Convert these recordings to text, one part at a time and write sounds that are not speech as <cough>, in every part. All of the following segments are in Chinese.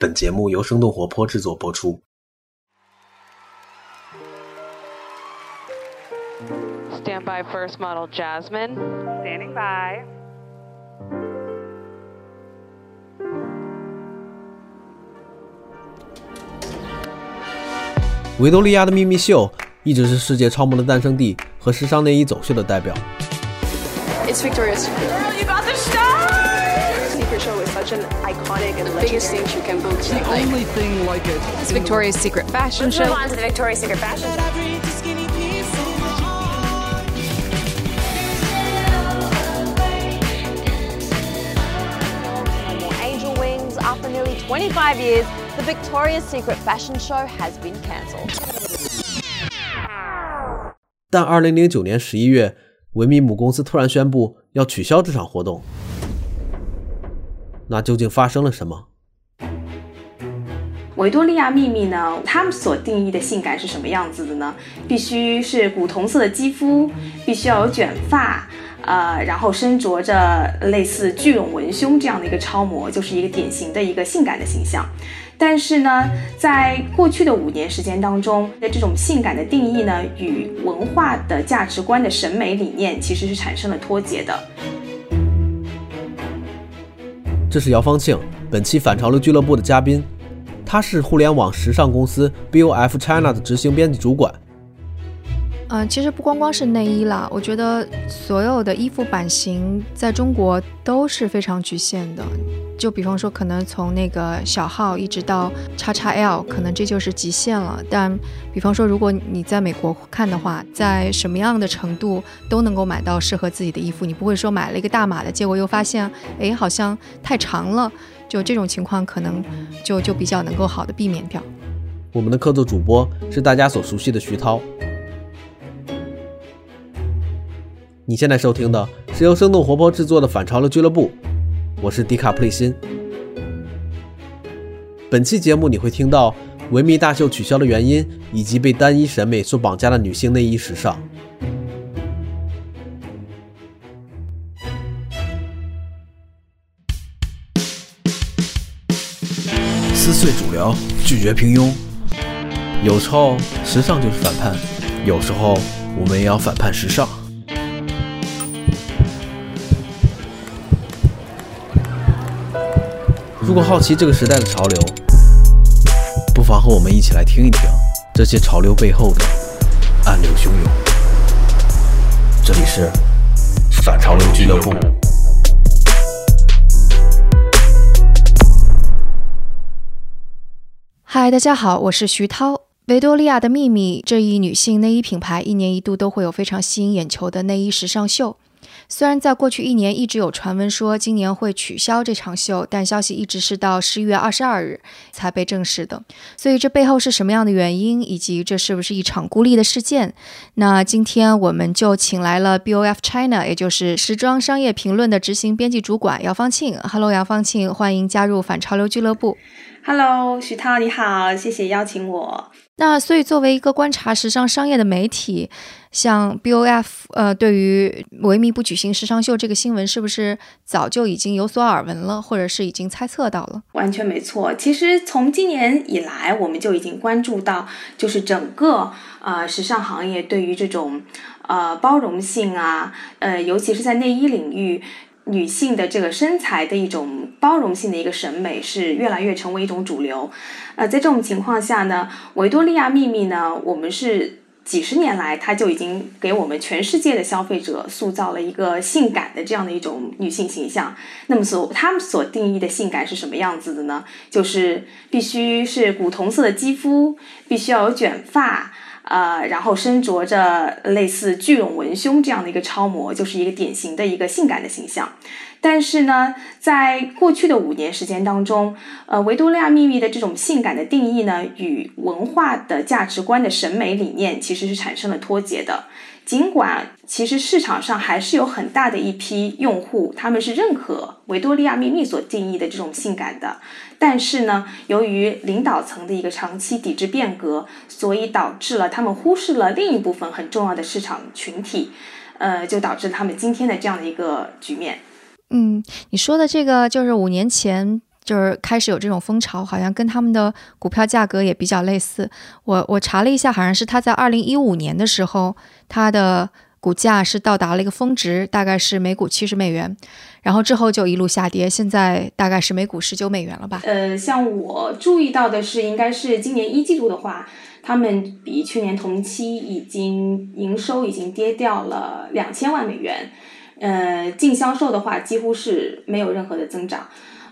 本节目由生动活泼制作播出。Stand by first model Jasmine. Standing by. 维多利亚的秘密秀一直是世界超模的诞生地和时尚内衣走秀的代表。It's Victoria's such an iconic and the biggest thing you can book. The only thing like it. It's Victoria's Secret fashion show. Move on to the Victoria's Secret fashion show. Angel Wings, after nearly 25 years, the Victoria's Secret fashion show has been cancelled. <laughs> 但二零零九年十一月，维密母公司突然宣布要取消这场活动。 那究竟发生了什么？维多利亚秘密呢？他们所定义的性感是什么样子的呢？必须是古铜色的肌肤，必须要有卷发，呃，然后身着着类似聚拢文胸这样的一个超模，就是一个典型的一个性感的形象。但是呢，在过去的五年时间当中，的这种性感的定义呢，与文化的价值观的审美理念其实是产生了脱节的。这是姚方庆，本期反潮流俱乐部的嘉宾，他是互联网时尚公司 BOF China 的执行编辑主管。嗯、其实不光光是内衣啦，我觉得所有的衣服版型在中国都是非常局限的。就比方说，可能从那个小号一直到 XXL，可能这就是极限了。但比方说，如果你在美国看的话，在什么样的程度都能够买到适合自己的衣服，你不会说买了一个大码的，结果又发现，哎，好像太长了。就这种情况，可能就就比较能够好的避免掉。我们的客座主播是大家所熟悉的徐涛。你现在收听的是由生动活泼制作的反潮流俱乐部，我是迪卡普里辛。本期节目你会听到维密大秀取消的原因，以及被单一审美所绑架的女性内衣时尚。撕碎主流，拒绝平庸。有时候时尚就是反叛，有时候我们也要反叛时尚。果好奇这个时代的潮流，不妨和我们一起来听一听这些潮流背后的暗流汹涌。这里是反潮流俱乐部。嗨，大家好，我是徐涛。维多利亚的秘密这一女性内衣品牌，一年一度都会有非常吸引眼球的内衣时尚秀。虽然在过去一年一直有传闻说今年会取消这场秀，但消息一直是到十一月二十二日才被证实的。所以这背后是什么样的原因，以及这是不是一场孤立的事件？那今天我们就请来了 BOF China，也就是时装商业评论的执行编辑主管姚方庆。Hello，姚方庆，欢迎加入反潮流俱乐部。Hello，徐涛你好，谢谢邀请我。那所以，作为一个观察时尚商业的媒体，像 BOF，呃，对于维密不举行时尚秀这个新闻，是不是早就已经有所耳闻了，或者是已经猜测到了？完全没错。其实从今年以来，我们就已经关注到，就是整个呃时尚行业对于这种呃包容性啊，呃，尤其是在内衣领域。女性的这个身材的一种包容性的一个审美是越来越成为一种主流，呃，在这种情况下呢，维多利亚秘密呢，我们是几十年来，它就已经给我们全世界的消费者塑造了一个性感的这样的一种女性形象。那么所他们所定义的性感是什么样子的呢？就是必须是古铜色的肌肤，必须要有卷发。呃，然后身着着类似聚拢文胸这样的一个超模，就是一个典型的一个性感的形象。但是呢，在过去的五年时间当中，呃，维多利亚秘密的这种性感的定义呢，与文化的价值观的审美理念其实是产生了脱节的。尽管其实市场上还是有很大的一批用户，他们是认可维多利亚秘密所定义的这种性感的，但是呢，由于领导层的一个长期抵制变革，所以导致了他们忽视了另一部分很重要的市场群体，呃，就导致他们今天的这样的一个局面。嗯，你说的这个就是五年前就是开始有这种风潮，好像跟他们的股票价格也比较类似。我我查了一下，好像是他在二零一五年的时候，它的股价是到达了一个峰值，大概是每股七十美元，然后之后就一路下跌，现在大概是每股十九美元了吧？呃，像我注意到的是，应该是今年一季度的话，他们比去年同期已经营收已经跌掉了两千万美元，呃，净销售的话几乎是没有任何的增长。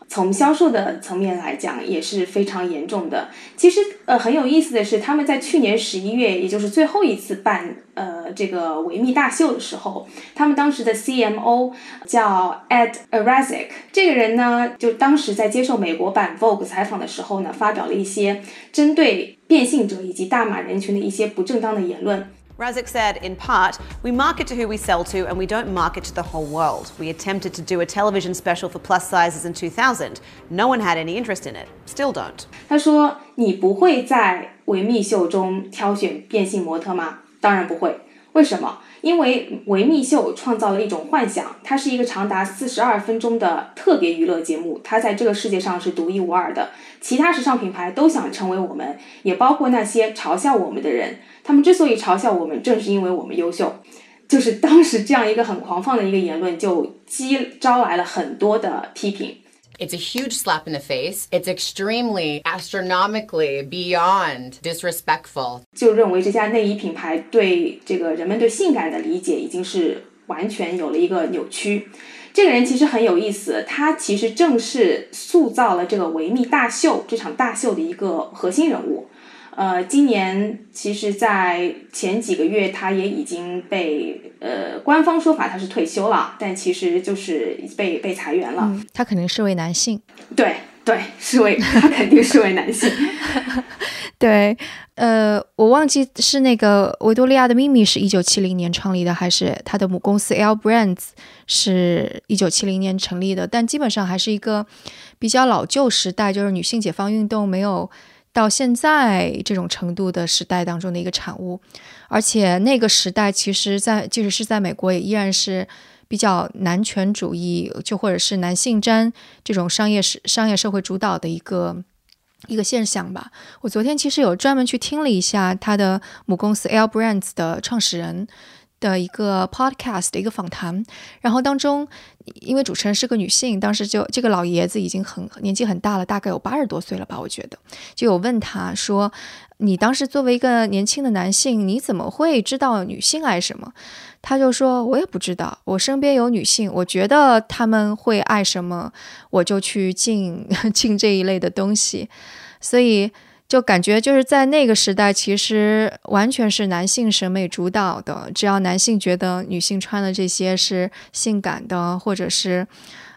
从销售的层面来讲，也是非常严重的。其实，呃，很有意思的是，他们在去年十一月，也就是最后一次办呃这个维密大秀的时候，他们当时的 CMO 叫 Ed Arazik，这个人呢，就当时在接受美国版 Vogue 采访的时候呢，发表了一些针对变性者以及大码人群的一些不正当的言论。Razik said, in part, we market to who we sell to and we don't market to the whole world. We attempted to do a television special for plus sizes in 2000. No one had any interest in it. Still don't. 他说：“你不会在维密秀中挑选变性模特吗？当然不会。为什么？因为维密秀创造了一种幻想，它是一个长达四十二分钟的特别娱乐节目，它在这个世界上是独一无二的。 其他时尚品牌都想成为我们，也包括那些嘲笑我们的人。他们之所以嘲笑我们，正是因为我们优秀。就是当时这样一个很狂放的一个言论，就激招来了很多的批评。” It's a huge slap in the face. It's extremely astronomically beyond disrespectful. 就认为这家内衣品牌对这个人们对性感的理解已经是完全有了一个扭曲。这个人其实很有意思，他其实正是塑造了这个维密大秀这场大秀的一个核心人物。呃，今年其实，在前几个月，他也已经被呃官方说法他是退休了，但其实就是被被裁员了。嗯，他肯定是位男性。对对，是位他肯定是位男性。<laughs> 对，呃，我忘记是那个维多利亚的秘密是一九七零年创立的，还是他的母公司 L Brands 是一九七零年成立的，但基本上还是一个比较老旧时代，就是女性解放运动没有。到现在这种程度的时代当中的一个产物，而且那个时代其实，在即使是在美国，也依然是比较男权主义，就或者是男性占这种商业社商业社会主导的一个一个现象吧。我昨天其实有专门去听了一下他的母公司 L Brands 的创始人。的一个 podcast 的一个访谈，然后当中，因为主持人是个女性，当时就这个老爷子已经很年纪很大了，大概有八十多岁了吧，我觉得，就有问他说：“你当时作为一个年轻的男性，你怎么会知道女性爱什么？”他就说：“我也不知道，我身边有女性，我觉得他们会爱什么，我就去进 <laughs> 进这一类的东西，所以。”就感觉就是在那个时代，其实完全是男性审美主导的。只要男性觉得女性穿的这些是性感的，或者是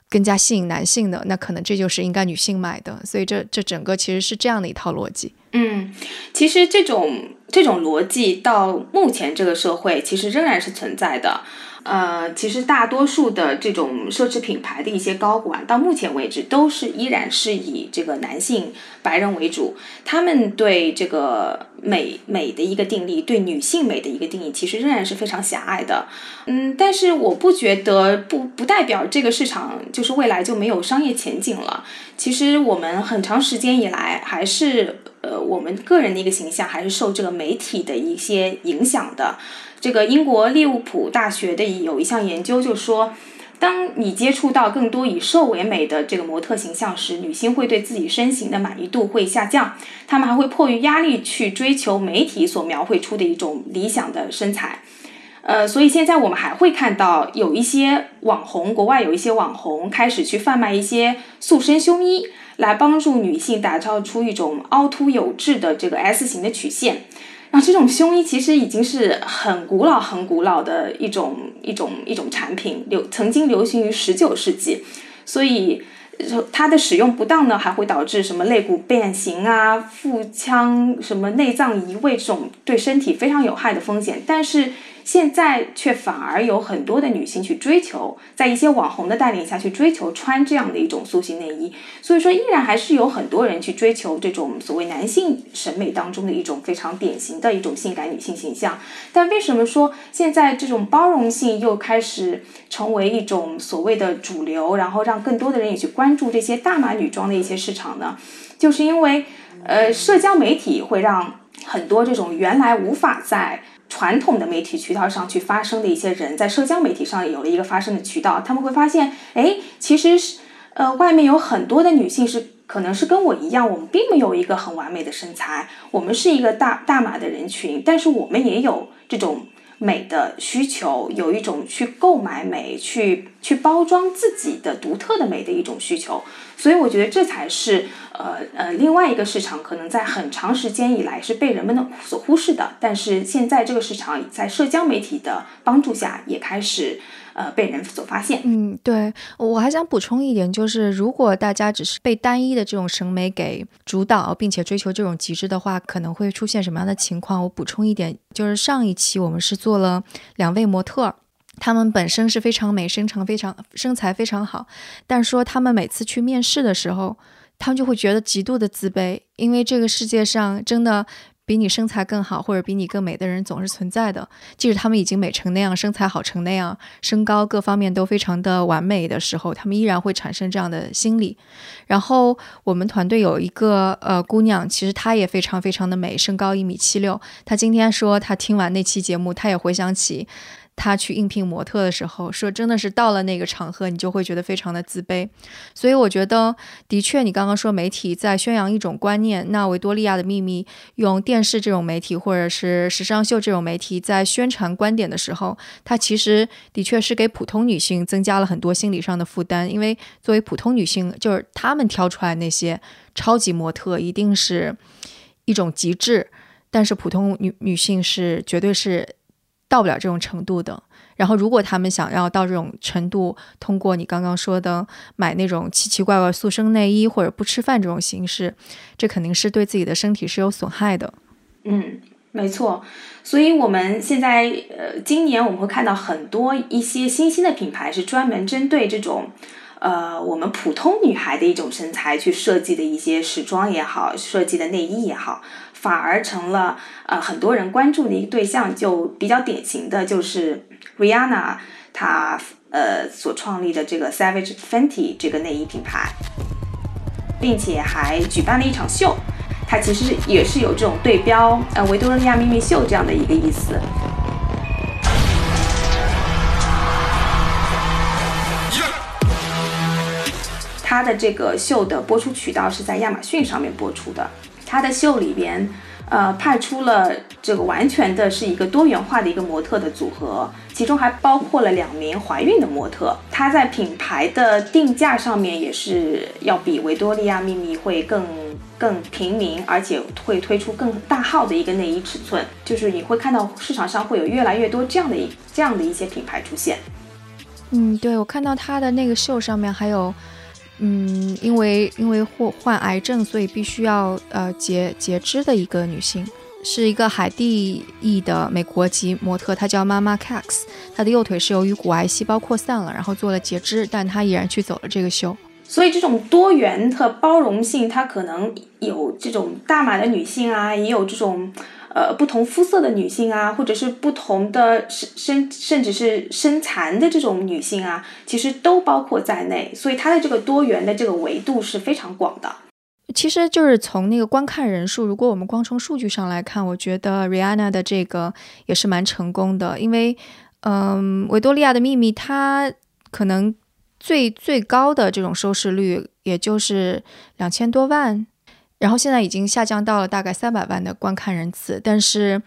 更加吸引男性的，那可能这就是应该女性买的。所以这这整个其实是这样的一套逻辑。嗯，其实这种这种逻辑到目前这个社会其实仍然是存在的。呃，其实大多数的这种奢侈品牌的一些高管，到目前为止都是依然是以这个男性白人为主。他们对这个美美的一个定义，对女性美的一个定义，其实仍然是非常狭隘的。嗯，但是我不觉得不不代表这个市场就是未来就没有商业前景了。其实我们很长时间以来还是呃，我们个人的一个形象还是受这个媒体的一些影响的。这个英国利物浦大学的有一项研究就说，当你接触到更多以瘦为美的这个模特形象时，女性会对自己身形的满意度会下降，她们还会迫于压力去追求媒体所描绘出的一种理想的身材。呃，所以现在我们还会看到有一些网红，国外有一些网红开始去贩卖一些塑身胸衣，来帮助女性打造出一种凹凸有致的这个 S 型的曲线。然后这种胸衣其实已经是很古老、很古老的一种一种一种产品，流曾经流行于十九世纪，所以它的使用不当呢，还会导致什么肋骨变形啊、腹腔什么内脏移位这种对身体非常有害的风险。但是现在却反而有很多的女性去追求，在一些网红的带领下去追求穿这样的一种塑形内衣。所以说，依然还是有很多人去追求这种所谓男性审美当中的一种非常典型的一种性感女性形象。但为什么说现在这种包容性又开始成为一种所谓的主流，然后让更多的人也去关注这些大码女装的一些市场呢？就是因为，呃，社交媒体会让很多这种原来无法在传统的媒体渠道上去发声的一些人，在社交媒体上有了一个发声的渠道。他们会发现，哎，其实是，呃，外面有很多的女性是可能是跟我一样，我们并没有一个很完美的身材，我们是一个大大码的人群，但是我们也有这种。美的需求有一种去购买美、去去包装自己的独特的美的一种需求，所以我觉得这才是呃呃另外一个市场，可能在很长时间以来是被人们的所忽视的，但是现在这个市场在社交媒体的帮助下也开始。呃，被人所发现。嗯，对，我还想补充一点，就是如果大家只是被单一的这种审美给主导，并且追求这种极致的话，可能会出现什么样的情况？我补充一点，就是上一期我们是做了两位模特，他们本身是非常美，身长非常，身材非常好，但说他们每次去面试的时候，他们就会觉得极度的自卑，因为这个世界上真的。比你身材更好或者比你更美的人总是存在的，即使他们已经美成那样，身材好成那样，身高各方面都非常的完美的时候，他们依然会产生这样的心理。然后我们团队有一个呃姑娘，其实她也非常非常的美，身高一米七六。她今天说，她听完那期节目，她也回想起。他去应聘模特的时候，说真的是到了那个场合，你就会觉得非常的自卑。所以我觉得，的确，你刚刚说媒体在宣扬一种观念，那维多利亚的秘密用电视这种媒体或者是时尚秀这种媒体在宣传观点的时候，它其实的确是给普通女性增加了很多心理上的负担。因为作为普通女性，就是她们挑出来那些超级模特，一定是一种极致，但是普通女女性是绝对是。到不了这种程度的。然后，如果他们想要到这种程度，通过你刚刚说的买那种奇奇怪怪塑身内衣或者不吃饭这种形式，这肯定是对自己的身体是有损害的。嗯，没错。所以我们现在呃，今年我们会看到很多一些新兴的品牌是专门针对这种呃我们普通女孩的一种身材去设计的一些时装也好，设计的内衣也好。反而成了呃很多人关注的一个对象，就比较典型的就是 Rihanna 她呃所创立的这个 Savage Fenty 这个内衣品牌，并且还举办了一场秀，它其实也是有这种对标呃维多利亚秘密秀这样的一个意思。它的这个秀的播出渠道是在亚马逊上面播出的。他的秀里边，呃，派出了这个完全的是一个多元化的一个模特的组合，其中还包括了两名怀孕的模特。他在品牌的定价上面也是要比维多利亚秘密会更更平民，而且会推出更大号的一个内衣尺寸。就是你会看到市场上会有越来越多这样的一这样的一些品牌出现。嗯，对，我看到他的那个秀上面还有。嗯，因为因为患患癌症，所以必须要呃截截肢的一个女性，是一个海地裔的美国籍模特，她叫妈妈 Cax，她的右腿是由于骨癌细胞扩散了，然后做了截肢，但她依然去走了这个秀。所以这种多元和包容性，它可能有这种大码的女性啊，也有这种。呃，不同肤色的女性啊，或者是不同的身身，甚至是身残的这种女性啊，其实都包括在内。所以它的这个多元的这个维度是非常广的。其实就是从那个观看人数，如果我们光从数据上来看，我觉得 Rihanna 的这个也是蛮成功的。因为，嗯，维多利亚的秘密它可能最最高的这种收视率也就是两千多万。然后现在已经下降到了大概三百万的观看人次，但是，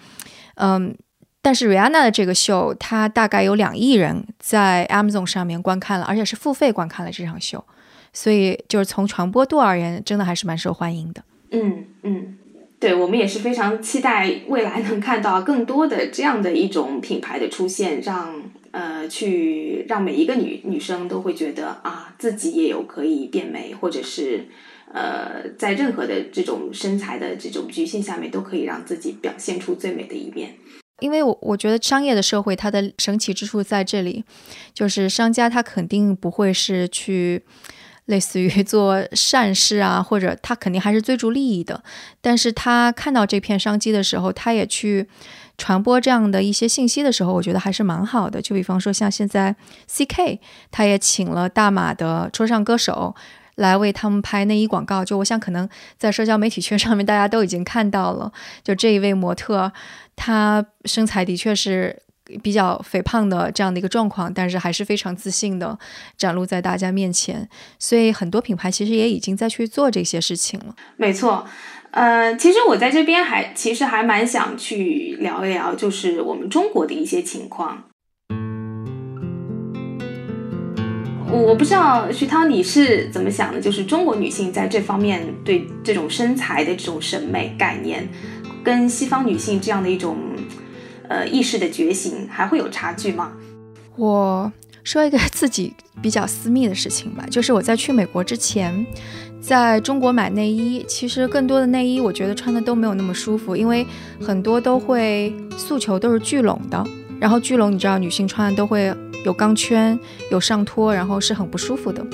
嗯，但是 Rihanna 的这个秀，它大概有两亿人在 Amazon 上面观看了，而且是付费观看了这场秀，所以就是从传播度而言，真的还是蛮受欢迎的。嗯嗯，对我们也是非常期待未来能看到更多的这样的一种品牌的出现，让呃去让每一个女女生都会觉得啊，自己也有可以变美，或者是。呃，在任何的这种身材的这种局限下面，都可以让自己表现出最美的一面。因为我我觉得商业的社会它的神奇之处在这里，就是商家他肯定不会是去类似于做善事啊，或者他肯定还是追逐利益的，但是他看到这片商机的时候，他也去传播这样的一些信息的时候，我觉得还是蛮好的。就比方说像现在 CK，他也请了大马的说唱歌手。来为他们拍内衣广告，就我想可能在社交媒体圈上面大家都已经看到了，<laughs> 就这一位模特，她身材的确是比较肥胖的这样的一个状况，但是还是非常自信的展露在大家面前，所以很多品牌其实也已经在去做这些事情了。没错，呃，其实我在这边还其实还蛮想去聊一聊，就是我们中国的一些情况。我不知道徐涛你是怎么想的，就是中国女性在这方面对这种身材的这种审美概念，跟西方女性这样的一种呃意识的觉醒还会有差距吗？我说一个 <laughs> 自己比较私密的事情吧，就是我在去美国之前，在中国买内衣，其实更多的内衣我觉得穿的都没有那么舒服，因为很多都会诉求都是聚拢的，然后聚拢你知道女性穿的都会。有钢圈，有上托，然后是很不舒服的。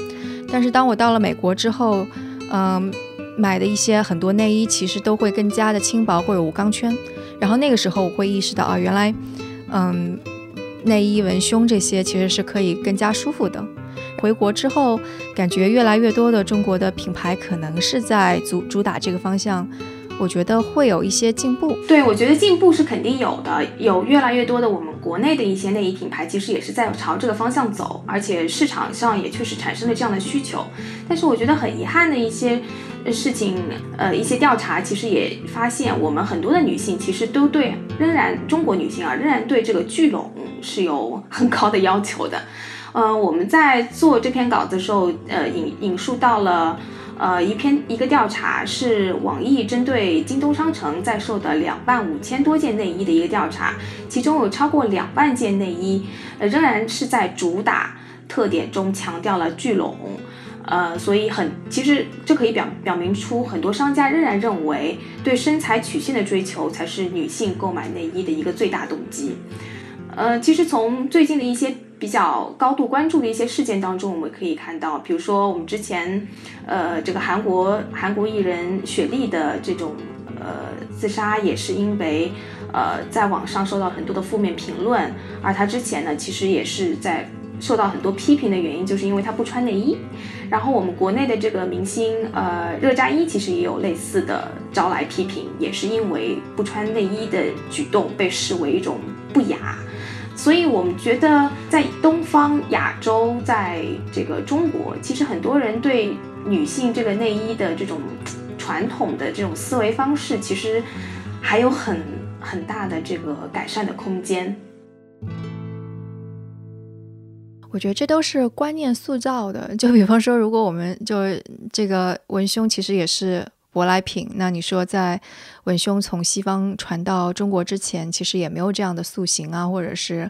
但是当我到了美国之后，嗯，买的一些很多内衣其实都会更加的轻薄或者无钢圈。然后那个时候我会意识到啊，原来，嗯，内衣文胸这些其实是可以更加舒服的。回国之后，感觉越来越多的中国的品牌可能是在主主打这个方向。我觉得会有一些进步。对，我觉得进步是肯定有的，有越来越多的我们国内的一些内衣品牌，其实也是在朝这个方向走，而且市场上也确实产生了这样的需求。但是我觉得很遗憾的一些事情，呃，一些调查其实也发现，我们很多的女性其实都对，仍然中国女性啊，仍然对这个聚拢是有 <laughs> 很高的要求的。呃，我们在做这篇稿子的时候，呃，引引述到了。呃，一篇一个调查是网易针对京东商城在售的两万五千多件内衣的一个调查，其中有超过两万件内衣，呃，仍然是在主打特点中强调了聚拢，呃，所以很其实这可以表表明出很多商家仍然认为对身材曲线的追求才是女性购买内衣的一个最大动机，呃，其实从最近的一些。比较高度关注的一些事件当中，我们可以看到，比如说我们之前，呃，这个韩国韩国艺人雪莉的这种呃自杀，也是因为呃在网上受到很多的负面评论，而她之前呢，其实也是在受到很多批评的原因，就是因为她不穿内衣。然后我们国内的这个明星呃热扎伊，其实也有类似的招来批评，也是因为不穿内衣的举动被视为一种不雅。所以，我们觉得在东方、亚洲，在这个中国，其实很多人对女性这个内衣的这种传统的这种思维方式，其实还有很很大的这个改善的空间。我觉得这都是观念塑造的。就比方说，如果我们就这个文胸，其实也是。舶来品，那你说在文胸从西方传到中国之前，其实也没有这样的塑形啊，或者是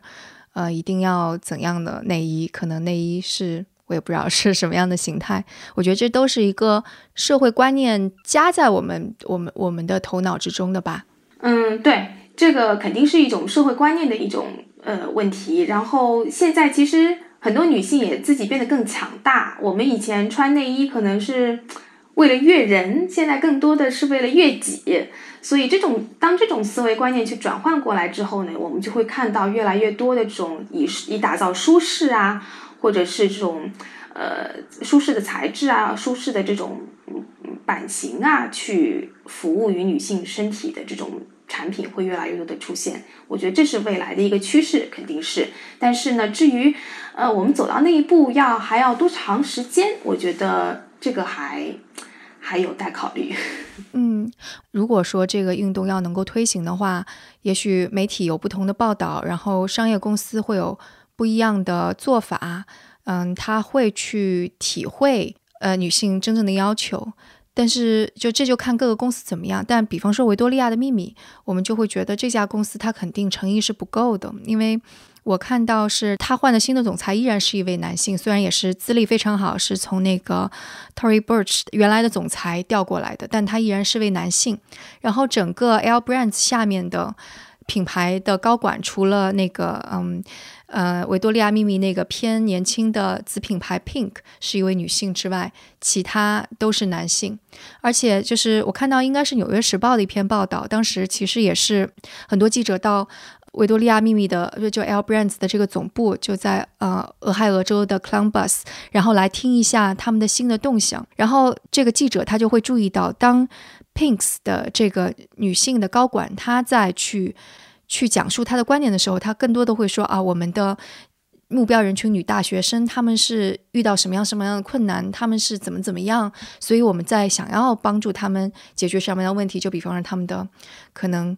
呃一定要怎样的内衣？可能内衣是我也不知道是什么样的形态。我觉得这都是一个社会观念加在我们我们我们的头脑之中的吧。嗯，对，这个肯定是一种社会观念的一种呃问题。然后现在其实很多女性也自己变得更强大。我们以前穿内衣可能是。为了悦人，现在更多的是为了悦己，所以这种当这种思维观念去转换过来之后呢，我们就会看到越来越多的这种以以打造舒适啊，或者是这种呃舒适的材质啊、舒适的这种版型啊，去服务于女性身体的这种产品会越来越多的出现。我觉得这是未来的一个趋势，肯定是。但是呢，至于呃我们走到那一步要还要多长时间，我觉得这个还。还有待考虑。<laughs> 嗯，如果说这个运动要能够推行的话，也许媒体有不同的报道，然后商业公司会有不一样的做法。嗯，他会去体会呃女性真正的要求，但是就这就看各个公司怎么样。但比方说维多利亚的秘密，我们就会觉得这家公司它肯定诚意是不够的，因为。我看到是他换的新的总裁依然是一位男性，虽然也是资历非常好，是从那个 Tory Burch 原来的总裁调过来的，但他依然是位男性。然后整个 L Brands 下面的品牌的高管除了那个嗯呃维多利亚秘密那个偏年轻的子品牌 Pink 是一位女性之外，其他都是男性。而且就是我看到应该是《纽约时报》的一篇报道，当时其实也是很多记者到。维多利亚秘密的就 L Brands 的这个总部就在呃俄亥俄州的 Columbus，然后来听一下他们的新的动向。然后这个记者他就会注意到，当 Pinks 的这个女性的高管她在去去讲述她的观点的时候，她更多的会说啊，我们的目标人群女大学生他们是遇到什么样什么样的困难，他们是怎么怎么样，所以我们在想要帮助他们解决什么样的问题，就比方说他们的可能。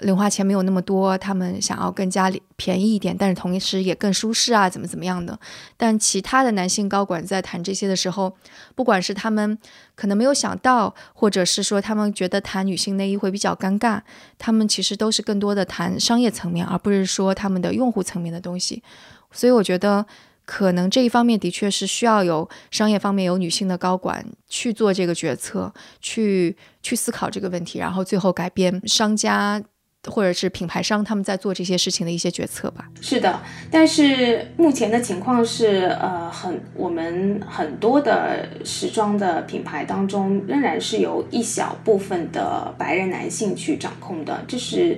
零花钱没有那么多，他们想要更加便宜一点，但是同时也更舒适啊，怎么怎么样的？但其他的男性高管在谈这些的时候，不管是他们可能没有想到，或者是说他们觉得谈女性内衣会比较尴尬，他们其实都是更多的谈商业层面，而不是说他们的用户层面的东西。所以我觉得，可能这一方面的确是需要有商业方面有女性的高管去做这个决策，去去思考这个问题，然后最后改变商家。或者是品牌商他们在做这些事情的一些决策吧。是的，但是目前的情况是，呃，很我们很多的时装的品牌当中，仍然是由一小部分的白人男性去掌控的，这是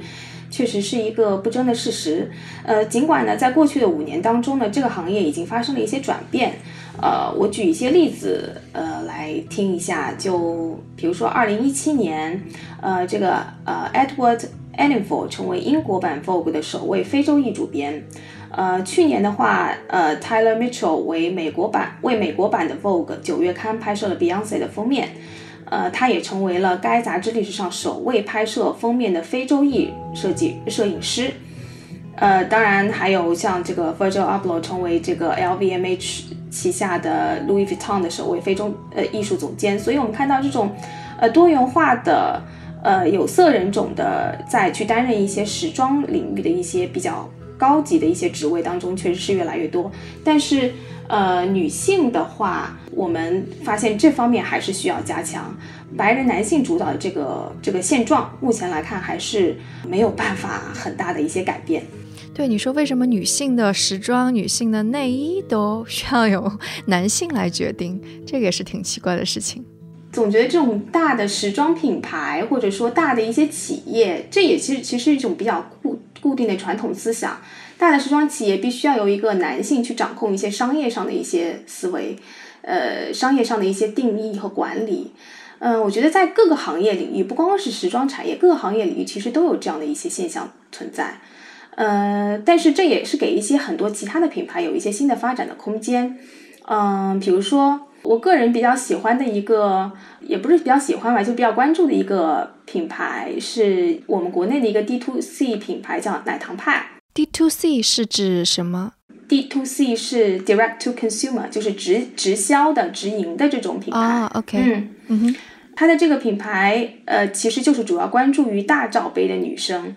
确实是一个不争的事实。呃，尽管呢，在过去的五年当中呢，这个行业已经发生了一些转变。呃，我举一些例子，呃，来听一下。就比如说，二零一七年，呃，这个呃，Edward。A n i f o 成为英国版 Vogue 的首位非洲裔主编。呃，去年的话，呃，Tyler Mitchell 为美国版为美国版的 Vogue 九月刊拍摄了 Beyonce 的封面。呃，他也成为了该杂志历史上首位拍摄封面的非洲裔设计摄影师。呃，当然还有像这个 Virgil Abloh 成为这个 LVMH 旗下的 Louis Vuitton 的首位非洲呃艺术总监。所以我们看到这种呃多元化的。呃，有色人种的在去担任一些时装领域的一些比较高级的一些职位当中，确实是越来越多。但是，呃，女性的话，我们发现这方面还是需要加强。白人男性主导的这个这个现状，目前来看还是没有办法很大的一些改变。对你说，为什么女性的时装、女性的内衣都需要有男性来决定？这个也是挺奇怪的事情。总觉得这种大的时装品牌，或者说大的一些企业，这也其实其实是一种比较固固定的传统思想。大的时装企业必须要由一个男性去掌控一些商业上的一些思维，呃，商业上的一些定义和管理。嗯，我觉得在各个行业领域，不光光是时装产业，各个行业领域其实都有这样的一些现象存在。呃，但是这也是给一些很多其他的品牌有一些新的发展的空间。嗯，比如说。我个人比较喜欢的一个，也不是比较喜欢吧，就比较关注的一个品牌，是我们国内的一个 D to C 品牌，叫奶糖派。D to C 是指什么？D to C 是 Direct to Consumer，就是直直销的、直营的这种品牌。啊，OK，嗯嗯哼，它的这个品牌，呃，其实就是主要关注于大罩杯的女生。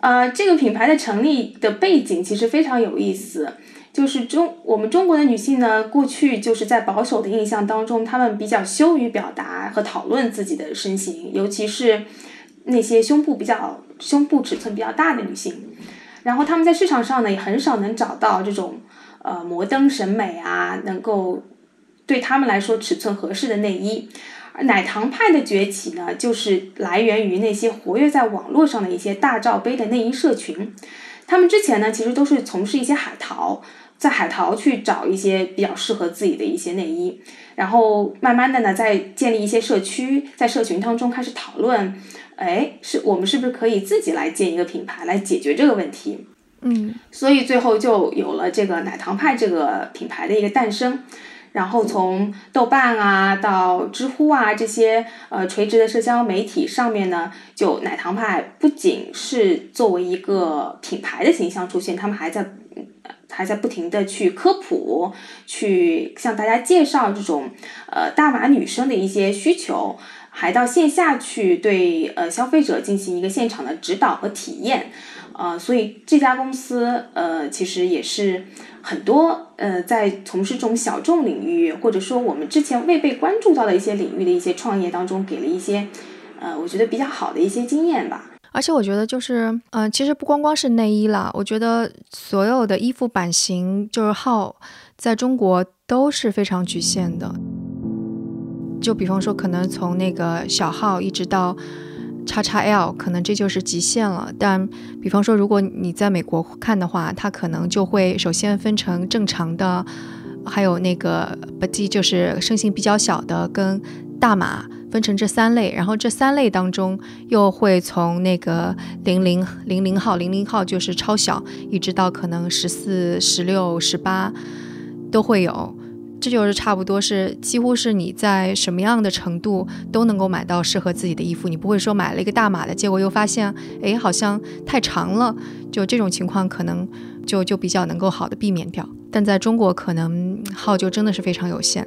呃，这个品牌的成立的背景其实非常有意思。就是中我们中国的女性呢，过去就是在保守的印象当中，她们比较羞于表达和讨论自己的身形，尤其是那些胸部比较胸部尺寸比较大的女性。然后她们在市场上呢，也很少能找到这种呃摩登审美啊，能够对她们来说尺寸合适的内衣。而奶糖派的崛起呢，就是来源于那些活跃在网络上的一些大罩杯的内衣社群。他们之前呢，其实都是从事一些海淘。在海淘去找一些比较适合自己的一些内衣，然后慢慢的呢，在建立一些社区，在社群当中开始讨论，哎，是我们是不是可以自己来建一个品牌来解决这个问题？嗯，所以最后就有了这个奶糖派这个品牌的一个诞生。然后从豆瓣啊到知乎啊这些呃垂直的社交媒体上面呢，就奶糖派不仅是作为一个品牌的形象出现，他们还在。还在不停的去科普，去向大家介绍这种呃大码女生的一些需求，还到线下去对呃消费者进行一个现场的指导和体验，呃，所以这家公司呃其实也是很多呃在从事这种小众领域，或者说我们之前未被关注到的一些领域的一些创业当中，给了一些呃我觉得比较好的一些经验吧。而且我觉得就是，嗯，其实不光光是内衣啦，我觉得所有的衣服版型就是号，在中国都是非常局限的。就比方说，可能从那个小号一直到叉叉 L，可能这就是极限了。但比方说，如果你在美国看的话，它可能就会首先分成正常的，还有那个 b t 就是身形比较小的，跟大码。分成这三类，然后这三类当中又会从那个零零零零号，零零号就是超小，一直到可能十四、十六、十八都会有，这就是差不多是几乎是你在什么样的程度都能够买到适合自己的衣服，你不会说买了一个大码的，结果又发现哎好像太长了，就这种情况可能就就比较能够好的避免掉，但在中国可能号就真的是非常有限。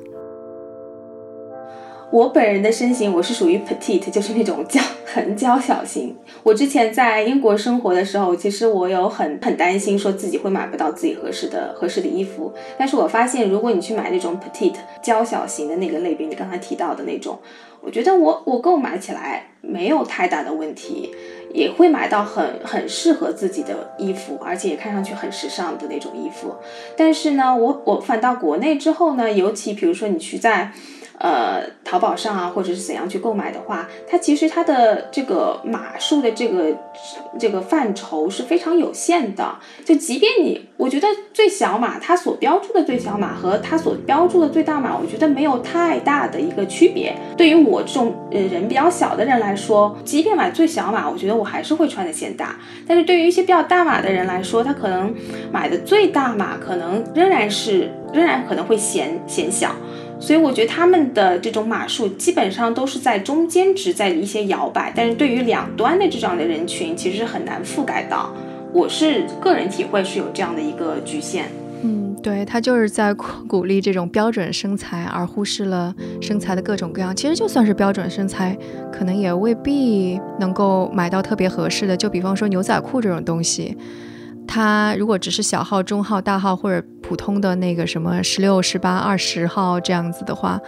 我本人的身形，我是属于 petite，就是那种娇 <laughs> 很娇小型。我之前在英国生活的时候，其实我有很很担心，说自己会买不到自己合适的合适的衣服。但是我发现，如果你去买那种 petite 娇小型的那个类别，你刚才提到的那种，我觉得我我购买起来没有太大的问题，也会买到很很适合自己的衣服，而且也看上去很时尚的那种衣服。但是呢，我我返到国内之后呢，尤其比如说你去在。呃，淘宝上啊，或者是怎样去购买的话，它其实它的这个码数的这个这个范畴是非常有限的。就即便你，我觉得最小码它所标注的最小码和它所标注的最大码，我觉得没有太大的一个区别。对于我这种呃人比较小的人来说，即便买最小码，我觉得我还是会穿的显大。但是对于一些比较大码的人来说，他可能买的最大码可能仍然是仍然可能会显显小。所以我觉得他们的这种码数基本上都是在中间值，在一些摇摆，但是对于两端的这样的人群，其实很难覆盖到。我是个人体会是有这样的一个局限。嗯，对他就是在鼓励这种标准身材，而忽视了身材的各种各样。其实就算是标准身材，可能也未必能够买到特别合适的。就比方说牛仔裤这种东西。它如果只是小号、中号、大号或者普通的那个什么十六、十八、二十号这样子的话，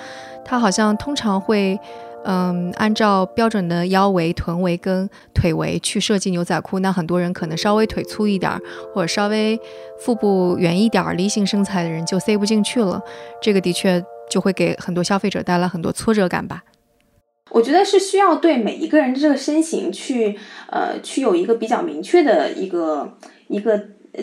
它好像通常会，嗯，按照标准的腰围、臀围跟腿围去设计牛仔裤。那很多人可能稍微腿粗一点，或者稍微腹部圆一点、梨形身材的人就塞不进去了。这个的确就会给很多消费者带来很多挫折感吧。我觉得是需要对每一个人的这个身形去，呃，去有一个比较明确的一个。一个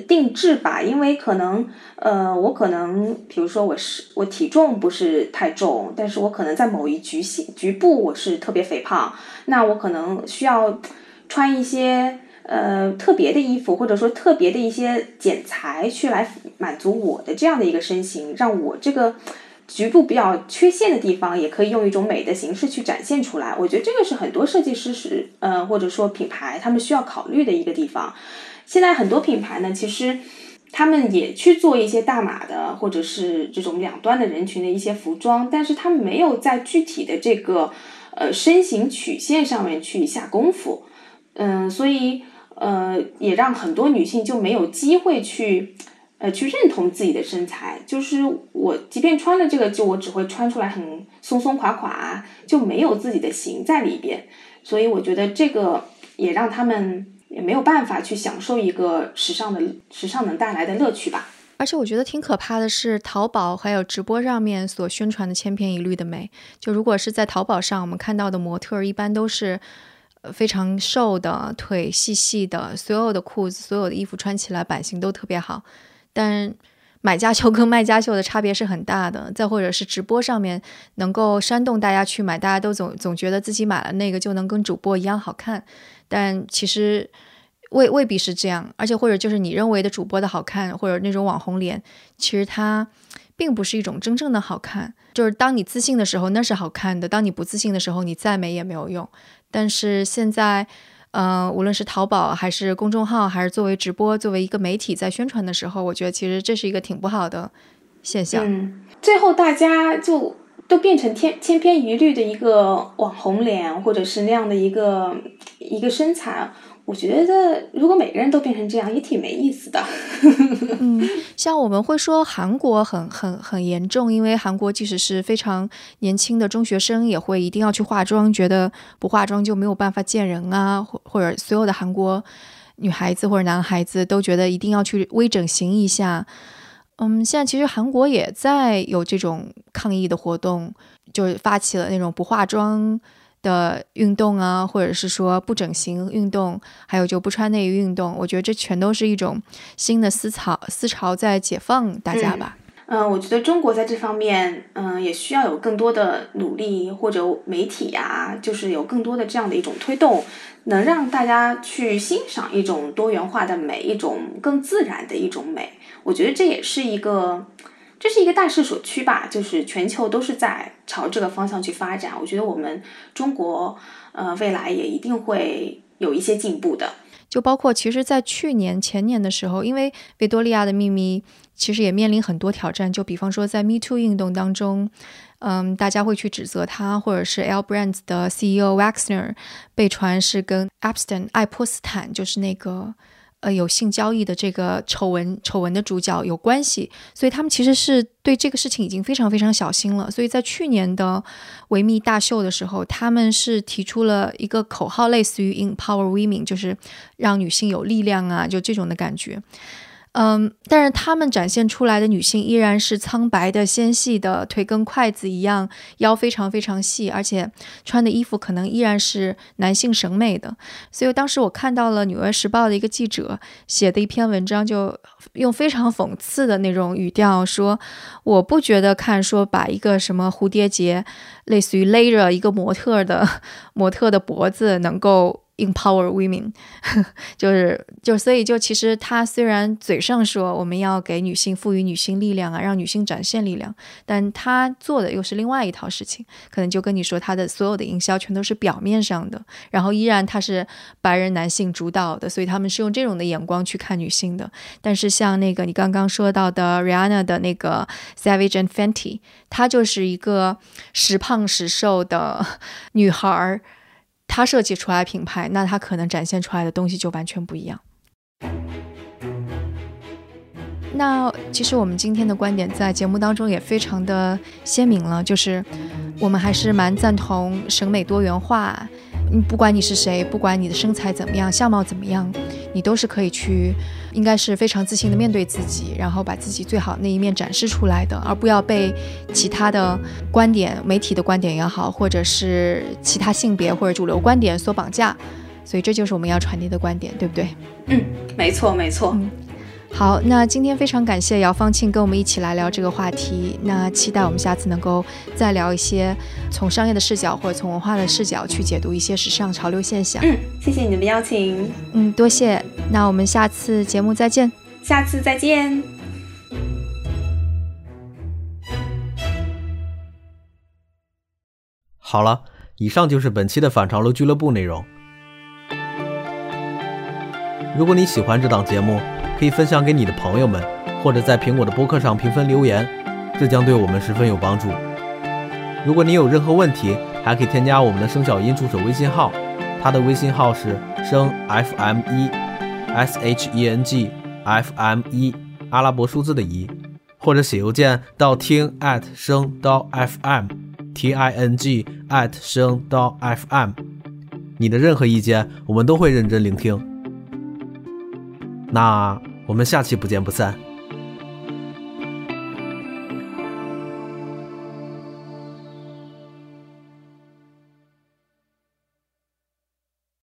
定制吧，因为可能，呃，我可能，比如说我是我体重不是太重，但是我可能在某一局系局部我是特别肥胖，那我可能需要穿一些呃特别的衣服，或者说特别的一些剪裁去来满足我的这样的一个身形，让我这个局部比较缺陷的地方也可以用一种美的形式去展现出来。我觉得这个是很多设计师是呃或者说品牌他们需要考虑的一个地方。现在很多品牌呢，其实他们也去做一些大码的，或者是这种两端的人群的一些服装，但是他们没有在具体的这个呃身形曲线上面去下功夫，嗯，所以呃也让很多女性就没有机会去呃去认同自己的身材，就是我即便穿了这个，就我只会穿出来很松松垮垮，就没有自己的型在里边，所以我觉得这个也让他们。也没有办法去享受一个时尚的时尚能带来的乐趣吧。而且我觉得挺可怕的是，淘宝还有直播上面所宣传的千篇一律的美。就如果是在淘宝上，我们看到的模特一般都是非常瘦的，腿细细的，所有的裤子、所有的衣服穿起来版型都特别好。但买家秀跟卖家秀的差别是很大的。再或者是直播上面能够煽动大家去买，大家都总总觉得自己买了那个就能跟主播一样好看。但其实未未必是这样，而且或者就是你认为的主播的好看，或者那种网红脸，其实它并不是一种真正的好看。就是当你自信的时候，那是好看的；当你不自信的时候，你再美也没有用。但是现在，嗯，无论是淘宝还是公众号，还是作为直播、作为一个媒体在宣传的时候，我觉得其实这是一个挺不好的现象。嗯，最后大家就。都变成千千篇一律的一个网红脸，或者是那样的一个一个身材。我觉得如果每个人都变成这样，也挺没意思的。<laughs> 嗯，像我们会说韩国很很很严重，因为韩国即使是非常年轻的中学生，也会一定要去化妆，觉得不化妆就没有办法见人啊，或或者所有的韩国女孩子或者男孩子都觉得一定要去微整形一下。嗯，现在其实韩国也在有这种抗议的活动，就是发起了那种不化妆。的运动啊，或者是说不整形运动，还有就不穿内衣运动，我觉得这全都是一种新的思潮，思潮在解放大家吧。嗯，我觉得中国在这方面，嗯，也需要有更多的努力，或者媒体呀，就是有更多的这样的一种推动，能让大家去欣赏一种多元化的美，一种更自然的一种美。我觉得这也是一个。这是一个大势所趋吧，就是全球都是在朝这个方向去发展。我觉得我们中国，呃，未来也一定会有一些进步的。就包括其实，在去年、前年的时候，因为维多利亚的秘密其实也面临很多挑战。就比方说，在 Me Too 运动当中，嗯，大家会去指责他，或者是 L Brands 的 CEO Waxner 被传是跟 Epstein 爱泼斯坦，就是那个。呃，有性交易的这个丑闻，丑闻的主角有关系，所以他们其实是对这个事情已经非常非常小心了。所以在去年的维密大秀的时候，他们是提出了一个口号，类似于 “Empower Women”，就是让女性有力量啊，就这种的感觉。嗯，但是他们展现出来的女性依然是苍白的、纤细的，腿跟筷子一样，腰非常非常细，而且穿的衣服可能依然是男性审美的。所以当时我看到了《纽约时报》的一个记者写的一篇文章，就用非常讽刺的那种语调说：“我不觉得看说把一个什么蝴蝶结，类似于勒着一个模特的 <laughs> 模特的脖子，能够。” Empower women，<laughs> 就是就所以就其实他虽然嘴上说我们要给女性赋予女性力量啊，让女性展现力量，但他做的又是另外一套事情。可能就跟你说，他的所有的营销全都是表面上的，然后依然他是白人男性主导的，所以他们是用这种的眼光去看女性的。但是像那个你刚刚说到的 Rihanna 的那个 Savage and Fenty，她就是一个时胖时瘦的女孩儿。他设计出来品牌，那他可能展现出来的东西就完全不一样。那其实我们今天的观点在节目当中也非常的鲜明了，就是我们还是蛮赞同审美多元化。嗯，不管你是谁，不管你的身材怎么样，相貌怎么样，你都是可以去，应该是非常自信的面对自己，然后把自己最好那一面展示出来的，而不要被其他的观点、媒体的观点也好，或者是其他性别或者主流观点所绑架。所以这就是我们要传递的观点，对不对？嗯，没错，没错。好，那今天非常感谢姚方庆跟我们一起来聊这个话题。那期待我们下次能够再聊一些从商业的视角或者从文化的视角去解读一些时尚潮流现象。嗯，谢谢你的邀请。嗯，多谢。那我们下次节目再见。下次再见。好了，以上就是本期的反潮流俱乐部内容。如果你喜欢这档节目，可以分享给你的朋友们，或者在苹果的播客上评分留言，这将对我们十分有帮助。如果你有任何问题，还可以添加我们的声小音助手微信号，他的微信号是声 FM 一 S H E N G F M 一阿拉伯数字的一，或者写邮件到听 at 声到 FM T I N G at 声到 FM。你的任何意见，我们都会认真聆听。那我们下期不见不散。